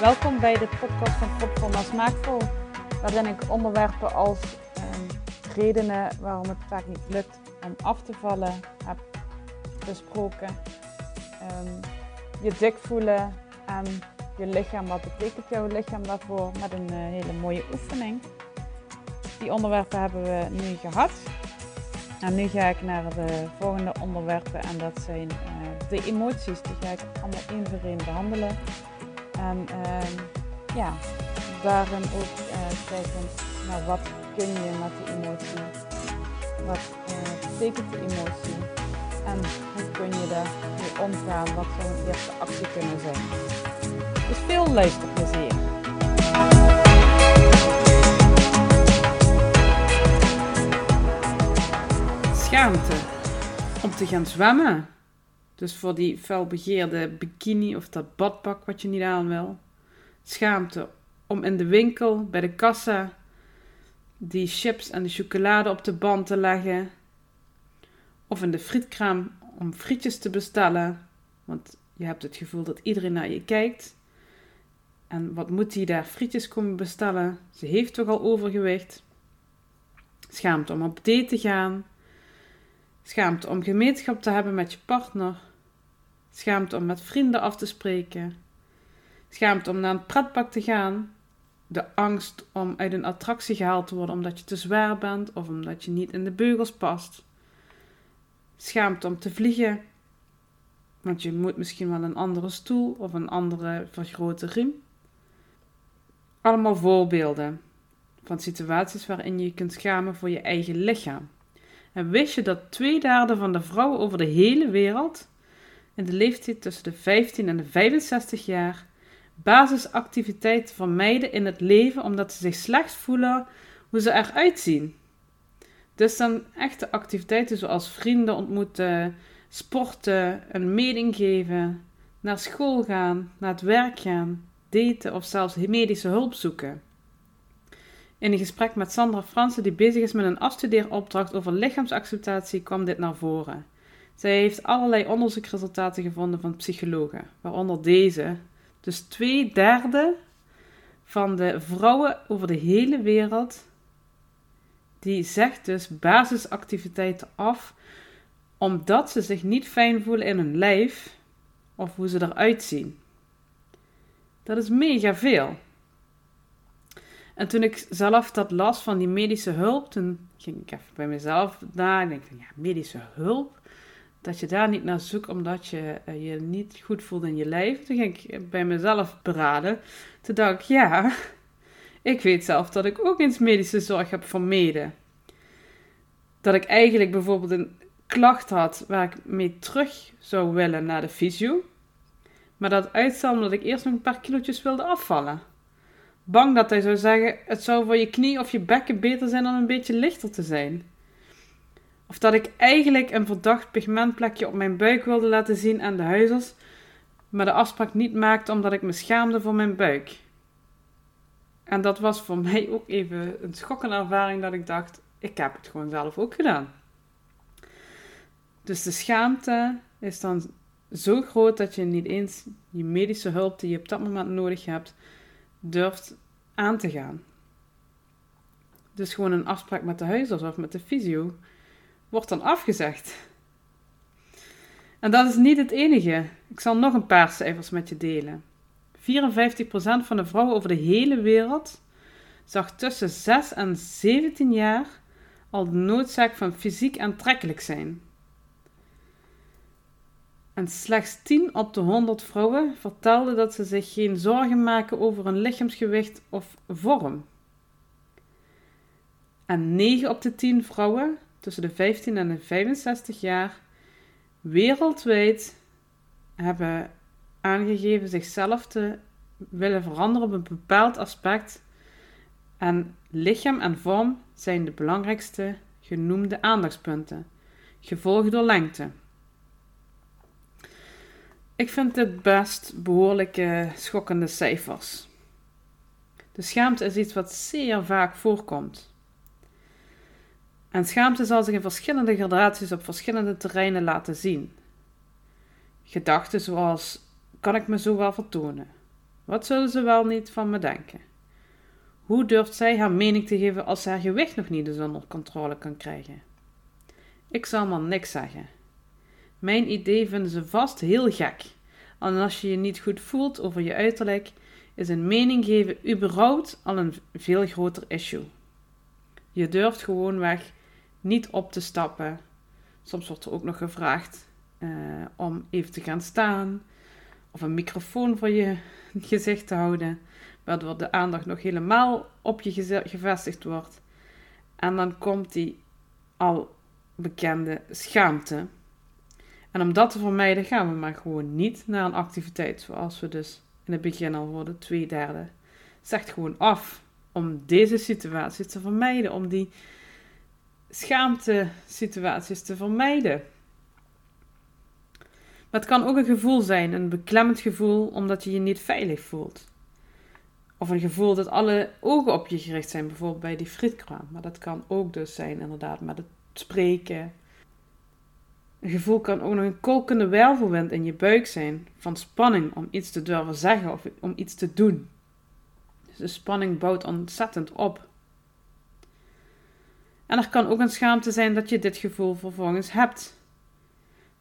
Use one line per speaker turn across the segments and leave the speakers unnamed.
Welkom bij de podcast van Propvol maar Smaakvol, waarin ik onderwerpen als ehm, redenen waarom het vaak niet lukt om af te vallen heb besproken. Ehm, je dik voelen en je lichaam, wat betekent jouw lichaam daarvoor met een eh, hele mooie oefening. Die onderwerpen hebben we nu gehad. En nu ga ik naar de volgende onderwerpen en dat zijn eh, de emoties. Die ga ik allemaal één voor behandelen. En ehm, ja, daarin ook uh, kijken naar wat kun je met die emotie. Wat uh, betekent de emotie? En hoe kun je daarmee omgaan? Wat zou een eerste actie kunnen zijn? Dus veel luisterplezier. Schaamte om te gaan zwemmen dus voor die felbegeerde bikini of dat badpak wat je niet aan wil. Schaamte om in de winkel, bij de kassa, die chips en de chocolade op de band te leggen. Of in de frietkraam om frietjes te bestellen. Want je hebt het gevoel dat iedereen naar je kijkt. En wat moet die daar frietjes komen bestellen? Ze heeft toch al overgewicht. Schaamte om op date te gaan. Schaamte om gemeenschap te hebben met je partner. Schaamte om met vrienden af te spreken. Schaamte om naar een pretpark te gaan. De angst om uit een attractie gehaald te worden omdat je te zwaar bent of omdat je niet in de beugels past. Schaamte om te vliegen. Want je moet misschien wel een andere stoel of een andere vergrote riem. Allemaal voorbeelden van situaties waarin je je kunt schamen voor je eigen lichaam. En wist je dat twee derde van de vrouwen over de hele wereld in de leeftijd tussen de 15 en de 65 jaar basisactiviteiten vermijden in het leven omdat ze zich slecht voelen hoe ze eruit zien. Dus dan echte activiteiten zoals vrienden ontmoeten, sporten, een mening geven, naar school gaan, naar het werk gaan, daten of zelfs medische hulp zoeken. In een gesprek met Sandra Fransen, die bezig is met een afstudeeropdracht over lichaamsacceptatie, kwam dit naar voren. Zij heeft allerlei onderzoeksresultaten gevonden van psychologen, waaronder deze. Dus twee derde van de vrouwen over de hele wereld, die zegt dus basisactiviteiten af, omdat ze zich niet fijn voelen in hun lijf of hoe ze eruit zien. Dat is mega veel. En toen ik zelf dat las van die medische hulp, toen ging ik even bij mezelf na en denk ja, medische hulp? dat je daar niet naar zoekt omdat je uh, je niet goed voelt in je lijf. Toen ging ik bij mezelf beraden. Toen dacht ik, ja, ik weet zelf dat ik ook eens medische zorg heb vermeden. Dat ik eigenlijk bijvoorbeeld een klacht had waar ik mee terug zou willen naar de fysio. Maar dat uitstel omdat ik eerst nog een paar kilootjes wilde afvallen. Bang dat hij zou zeggen, het zou voor je knie of je bekken beter zijn dan een beetje lichter te zijn. Of dat ik eigenlijk een verdacht pigmentplekje op mijn buik wilde laten zien aan de huizers, maar de afspraak niet maakte omdat ik me schaamde voor mijn buik. En dat was voor mij ook even een schokkende ervaring dat ik dacht, ik heb het gewoon zelf ook gedaan. Dus de schaamte is dan zo groot dat je niet eens die medische hulp die je op dat moment nodig hebt, durft aan te gaan. Dus gewoon een afspraak met de huisarts of met de fysio wordt dan afgezegd. En dat is niet het enige. Ik zal nog een paar cijfers met je delen. 54% van de vrouwen over de hele wereld zag tussen 6 en 17 jaar al de noodzaak van fysiek aantrekkelijk zijn. En slechts 10 op de 100 vrouwen vertelden dat ze zich geen zorgen maken over hun lichaamsgewicht of vorm. En 9 op de 10 vrouwen tussen de 15 en de 65 jaar wereldwijd hebben aangegeven zichzelf te willen veranderen op een bepaald aspect. En lichaam en vorm zijn de belangrijkste genoemde aandachtspunten, gevolgd door lengte. Ik vind dit best behoorlijke schokkende cijfers. De schaamte is iets wat zeer vaak voorkomt. En schaamte zal zich in verschillende gradaties op verschillende terreinen laten zien. Gedachten zoals: kan ik me zo wel vertonen? Wat zullen ze wel niet van me denken? Hoe durft zij haar mening te geven als ze haar gewicht nog niet eens onder controle kan krijgen? Ik zal maar niks zeggen. Mijn idee vinden ze vast heel gek. En als je je niet goed voelt over je uiterlijk, is een mening geven überhaupt al een veel groter issue. Je durft gewoonweg niet op te stappen. Soms wordt er ook nog gevraagd uh, om even te gaan staan of een microfoon voor je gezicht te houden, waardoor de aandacht nog helemaal op je gevestigd wordt. En dan komt die al bekende schaamte. En om dat te vermijden gaan we maar gewoon niet naar een activiteit zoals we dus in het begin al hoorden, twee derde. Zegt gewoon af om deze situaties te vermijden, om die schaamte situaties te vermijden. Maar het kan ook een gevoel zijn, een beklemmend gevoel omdat je je niet veilig voelt. Of een gevoel dat alle ogen op je gericht zijn, bijvoorbeeld bij die frietkraam. Maar dat kan ook dus zijn inderdaad met het spreken. Een gevoel kan ook nog een kolkende wervelwind in je buik zijn, van spanning om iets te durven zeggen of om iets te doen. Dus de spanning bouwt ontzettend op. En er kan ook een schaamte zijn dat je dit gevoel vervolgens hebt.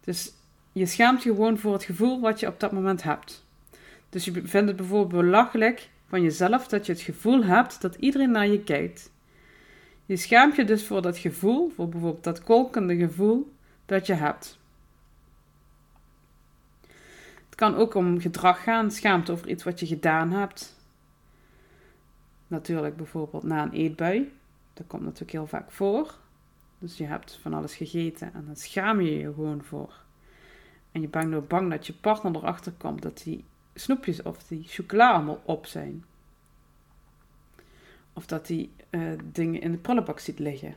Dus je schaamt je gewoon voor het gevoel wat je op dat moment hebt. Dus je vindt het bijvoorbeeld belachelijk van jezelf dat je het gevoel hebt dat iedereen naar je kijkt. Je schaamt je dus voor dat gevoel, voor bijvoorbeeld dat kolkende gevoel dat je hebt. Het kan ook om gedrag gaan, schaamte over iets wat je gedaan hebt. Natuurlijk bijvoorbeeld na een eetbui. Dat komt natuurlijk heel vaak voor. Dus je hebt van alles gegeten en dan schaam je je gewoon voor. En je bent bang dat je partner erachter komt dat die snoepjes of die chocola allemaal op zijn. Of dat die uh, dingen in de prullenbak ziet liggen.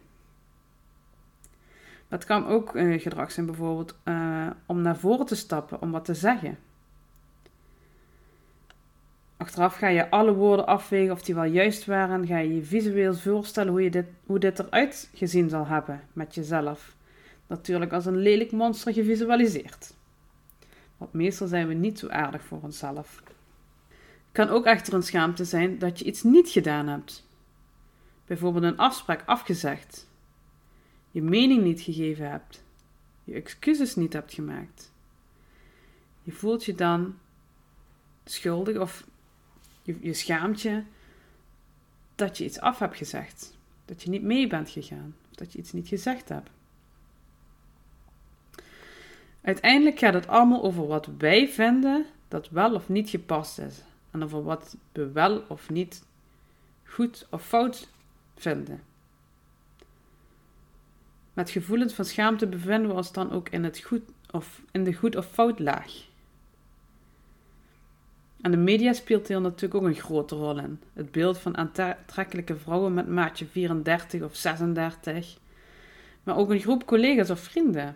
Maar het kan ook gedrag zijn bijvoorbeeld uh, om naar voren te stappen, om wat te zeggen. Achteraf ga je alle woorden afwegen of die wel juist waren. Ga je je visueel voorstellen hoe, je dit, hoe dit eruit gezien zal hebben met jezelf. Natuurlijk als een lelijk monster gevisualiseerd. Want meestal zijn we niet zo aardig voor onszelf. Het kan ook echter een schaamte zijn dat je iets niet gedaan hebt. Bijvoorbeeld een afspraak afgezegd. Je mening niet gegeven hebt. Je excuses niet hebt gemaakt. Je voelt je dan schuldig of je, je schaamt je dat je iets af hebt gezegd. Dat je niet mee bent gegaan. Of dat je iets niet gezegd hebt. Uiteindelijk gaat het allemaal over wat wij vinden dat wel of niet gepast is. En over wat we wel of niet goed of fout vinden. Met gevoelens van schaamte bevinden we ons dan ook in, het goed of, in de goed of fout laag. En de media speelt hier natuurlijk ook een grote rol in. Het beeld van aantrekkelijke vrouwen met maatje 34 of 36. Maar ook een groep collega's of vrienden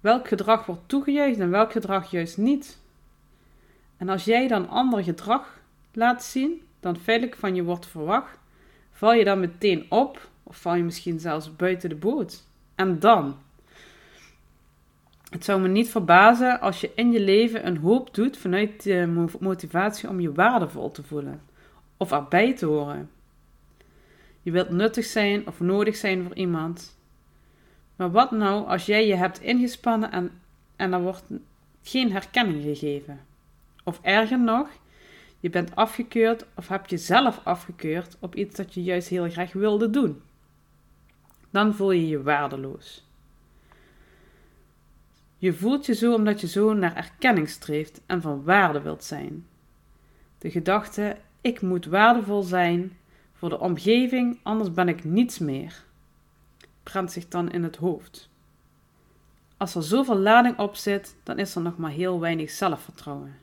Welk gedrag wordt toegejuicht en welk gedrag juist niet? En als jij dan ander gedrag laat zien dan feitelijk van je wordt verwacht, val je dan meteen op of val je misschien zelfs buiten de boot? En dan? Het zou me niet verbazen als je in je leven een hoop doet vanuit de motivatie om je waardevol te voelen of erbij te horen. Je wilt nuttig zijn of nodig zijn voor iemand. Maar wat nou als jij je hebt ingespannen en, en er wordt geen herkenning gegeven? Of erger nog, je bent afgekeurd of heb je zelf afgekeurd op iets dat je juist heel graag wilde doen. Dan voel je je waardeloos. Je voelt je zo omdat je zo naar erkenning streeft en van waarde wilt zijn. De gedachte: ik moet waardevol zijn voor de omgeving, anders ben ik niets meer brandt zich dan in het hoofd. Als er zoveel lading op zit, dan is er nog maar heel weinig zelfvertrouwen.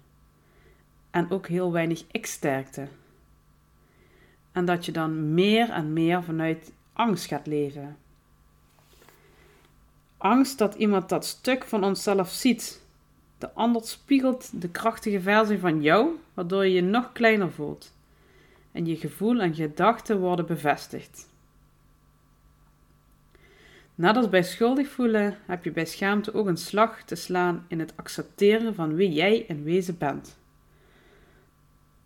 En ook heel weinig ik-sterkte. En dat je dan meer en meer vanuit angst gaat leven. Angst dat iemand dat stuk van onszelf ziet. De ander spiegelt de krachtige versie van jou, waardoor je je nog kleiner voelt. En je gevoel en gedachten worden bevestigd. Net als bij schuldig voelen heb je bij schaamte ook een slag te slaan in het accepteren van wie jij in wezen bent.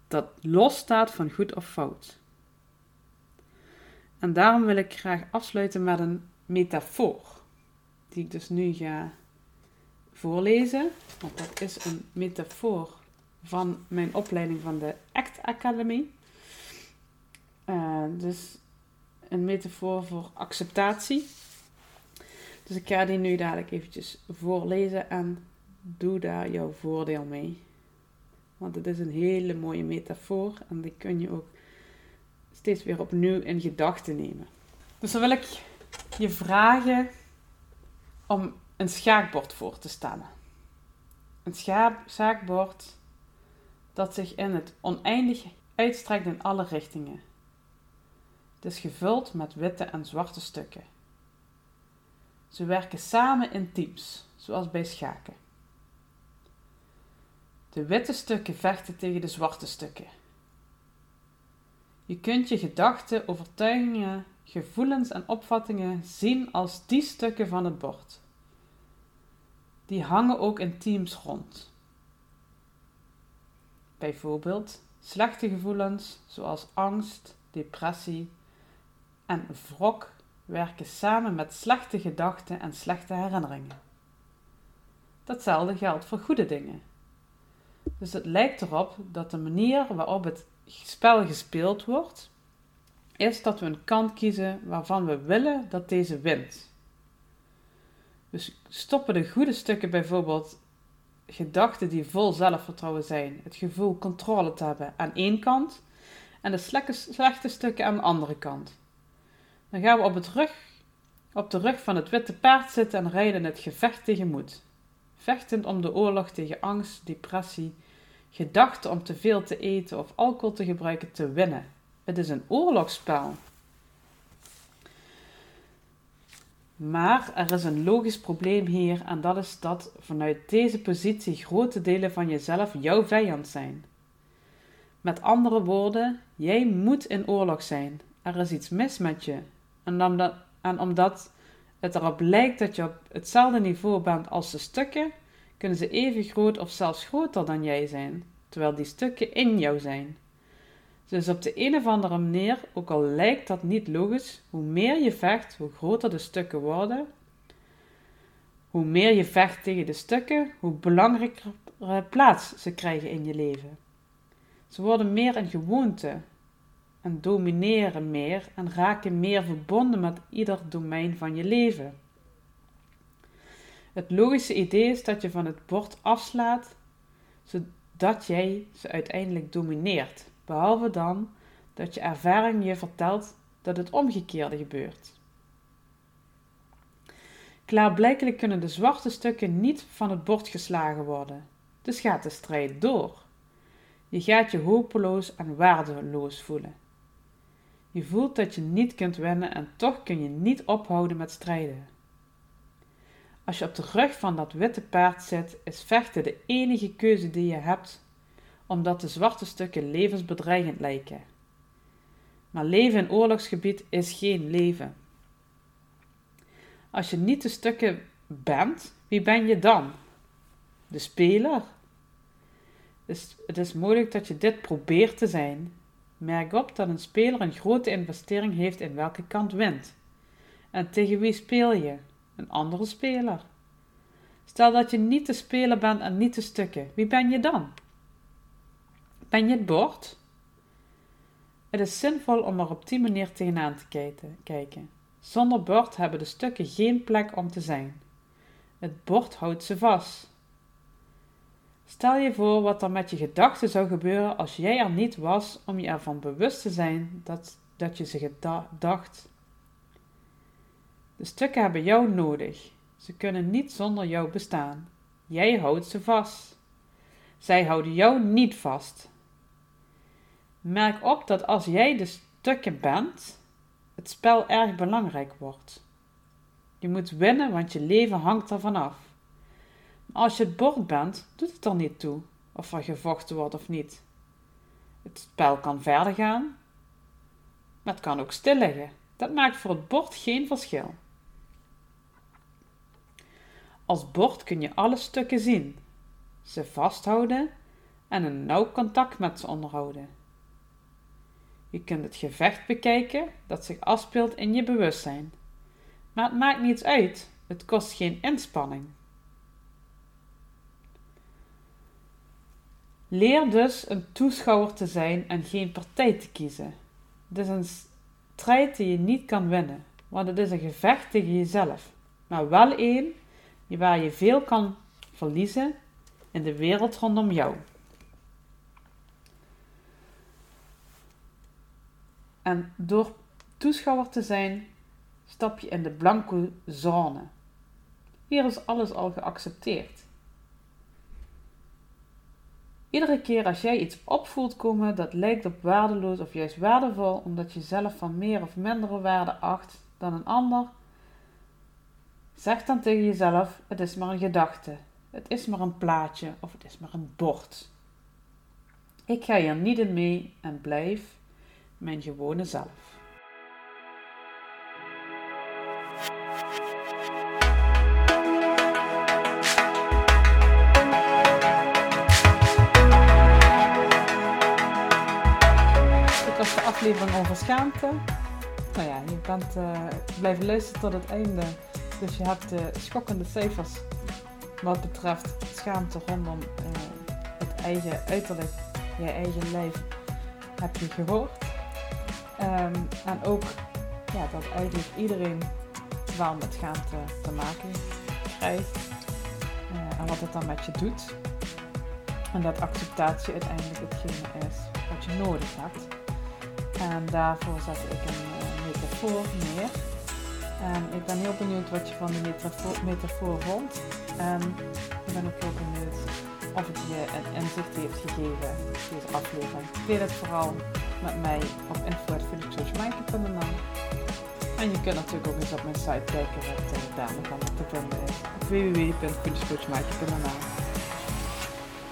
Dat losstaat van goed of fout. En daarom wil ik graag afsluiten met een metafoor, die ik dus nu ga voorlezen. Want dat is een metafoor van mijn opleiding van de ACT Academy. Uh, dus een metafoor voor acceptatie. Dus ik ga die nu dadelijk eventjes voorlezen en doe daar jouw voordeel mee. Want het is een hele mooie metafoor en die kun je ook steeds weer opnieuw in gedachten nemen. Dus dan wil ik je vragen om een schaakbord voor te stellen. Een schaakbord dat zich in het oneindig uitstrekt in alle richtingen. Het is gevuld met witte en zwarte stukken. Ze werken samen in teams, zoals bij schaken. De witte stukken vechten tegen de zwarte stukken. Je kunt je gedachten, overtuigingen, gevoelens en opvattingen zien als die stukken van het bord. Die hangen ook in teams rond. Bijvoorbeeld slechte gevoelens zoals angst, depressie en wrok werken samen met slechte gedachten en slechte herinneringen. Datzelfde geldt voor goede dingen. Dus het lijkt erop dat de manier waarop het spel gespeeld wordt, is dat we een kant kiezen waarvan we willen dat deze wint. Dus stoppen de goede stukken bijvoorbeeld gedachten die vol zelfvertrouwen zijn, het gevoel controle te hebben aan één kant en de slechte stukken aan de andere kant. Dan gaan we op, rug, op de rug van het witte paard zitten en rijden het gevecht tegemoet. Vechtend om de oorlog tegen angst, depressie, gedachten om te veel te eten of alcohol te gebruiken te winnen. Het is een oorlogsspel. Maar er is een logisch probleem hier en dat is dat vanuit deze positie grote delen van jezelf jouw vijand zijn. Met andere woorden, jij moet in oorlog zijn. Er is iets mis met je. En omdat, en omdat het erop lijkt dat je op hetzelfde niveau bent als de stukken, kunnen ze even groot of zelfs groter dan jij zijn, terwijl die stukken in jou zijn. Dus op de een of andere manier, ook al lijkt dat niet logisch, hoe meer je vecht, hoe groter de stukken worden. Hoe meer je vecht tegen de stukken, hoe belangrijker plaats ze krijgen in je leven. Ze worden meer een gewoonte en domineren meer en raken meer verbonden met ieder domein van je leven. Het logische idee is dat je van het bord afslaat, zodat jij ze uiteindelijk domineert. Behalve dan dat je ervaring je vertelt dat het omgekeerde gebeurt. Klaarblijkelijk kunnen de zwarte stukken niet van het bord geslagen worden, dus gaat de strijd door. Je gaat je hopeloos en waardeloos voelen. Je voelt dat je niet kunt winnen en toch kun je niet ophouden met strijden. Als je op de rug van dat witte paard zit, is vechten de enige keuze die je hebt omdat de zwarte stukken levensbedreigend lijken. Maar leven in oorlogsgebied is geen leven. Als je niet de stukken bent, wie ben je dan? De speler? Dus het is mogelijk dat je dit probeert te zijn. Merk op dat een speler een grote investering heeft in welke kant wint. En tegen wie speel je? Een andere speler. Stel dat je niet de speler bent en niet de stukken, wie ben je dan? Ben je het bord? Het is zinvol om er op die manier tegenaan te kijken. Zonder bord hebben de stukken geen plek om te zijn. Het bord houdt ze vast. Stel je voor wat er met je gedachten zou gebeuren als jij er niet was om je ervan bewust te zijn dat, dat je ze gedacht. De stukken hebben jou nodig. Ze kunnen niet zonder jou bestaan. Jij houdt ze vast. Zij houden jou niet vast. Merk op dat als jij de stukken bent, het spel erg belangrijk wordt. Je moet winnen, want je leven hangt ervan af. Maar als je het bord bent, doet het er niet toe of er gevochten wordt of niet. Het spel kan verder gaan, maar het kan ook stil liggen. Dat maakt voor het bord geen verschil. Als bord kun je alle stukken zien, ze vasthouden en een nauw contact met ze onderhouden. Je kunt het gevecht bekijken dat zich afspeelt in je bewustzijn. Maar het maakt niets uit, het kost geen inspanning. Leer dus een toeschouwer te zijn en geen partij te kiezen. Het is een strijd die je niet kan winnen, want het is een gevecht tegen jezelf, maar wel één waar je veel kan verliezen in de wereld rondom jou. En door toeschouwer te zijn, stap je in de blanco zone. Hier is alles al geaccepteerd. Iedere keer als jij iets opvoelt komen dat lijkt op waardeloos of juist waardevol, omdat je zelf van meer of mindere waarde acht dan een ander, zeg dan tegen jezelf: het is maar een gedachte, het is maar een plaatje of het is maar een bord. Ik ga hier niet in mee en blijf mijn gewone zelf. Dit was de aflevering over schaamte. Nou ja, je bent uh, blijven luisteren tot het einde. Dus je hebt de schokkende cijfers wat betreft schaamte rondom uh, het eigen uiterlijk, je eigen lijf, heb je gehoord. Um, en ook ja, dat eigenlijk iedereen wel met schaamte te maken krijgt. Uh, en wat het dan met je doet. En dat acceptatie uiteindelijk hetgene is wat je nodig hebt. En daarvoor zet ik een metafoor neer. En ik ben heel benieuwd wat je van de metafoor, metafoor vond. En ik ben ook heel benieuwd of het je een inzicht heeft gegeven, deze aflevering. Deel het vooral met mij op info.philipsocialmindclub.nl En je kunt natuurlijk ook eens op mijn site kijken wat allemaal te vinden is.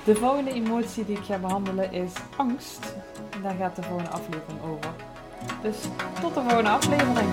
De volgende emotie die ik ga behandelen is angst. En daar gaat de volgende aflevering over. Dus tot de volgende aflevering.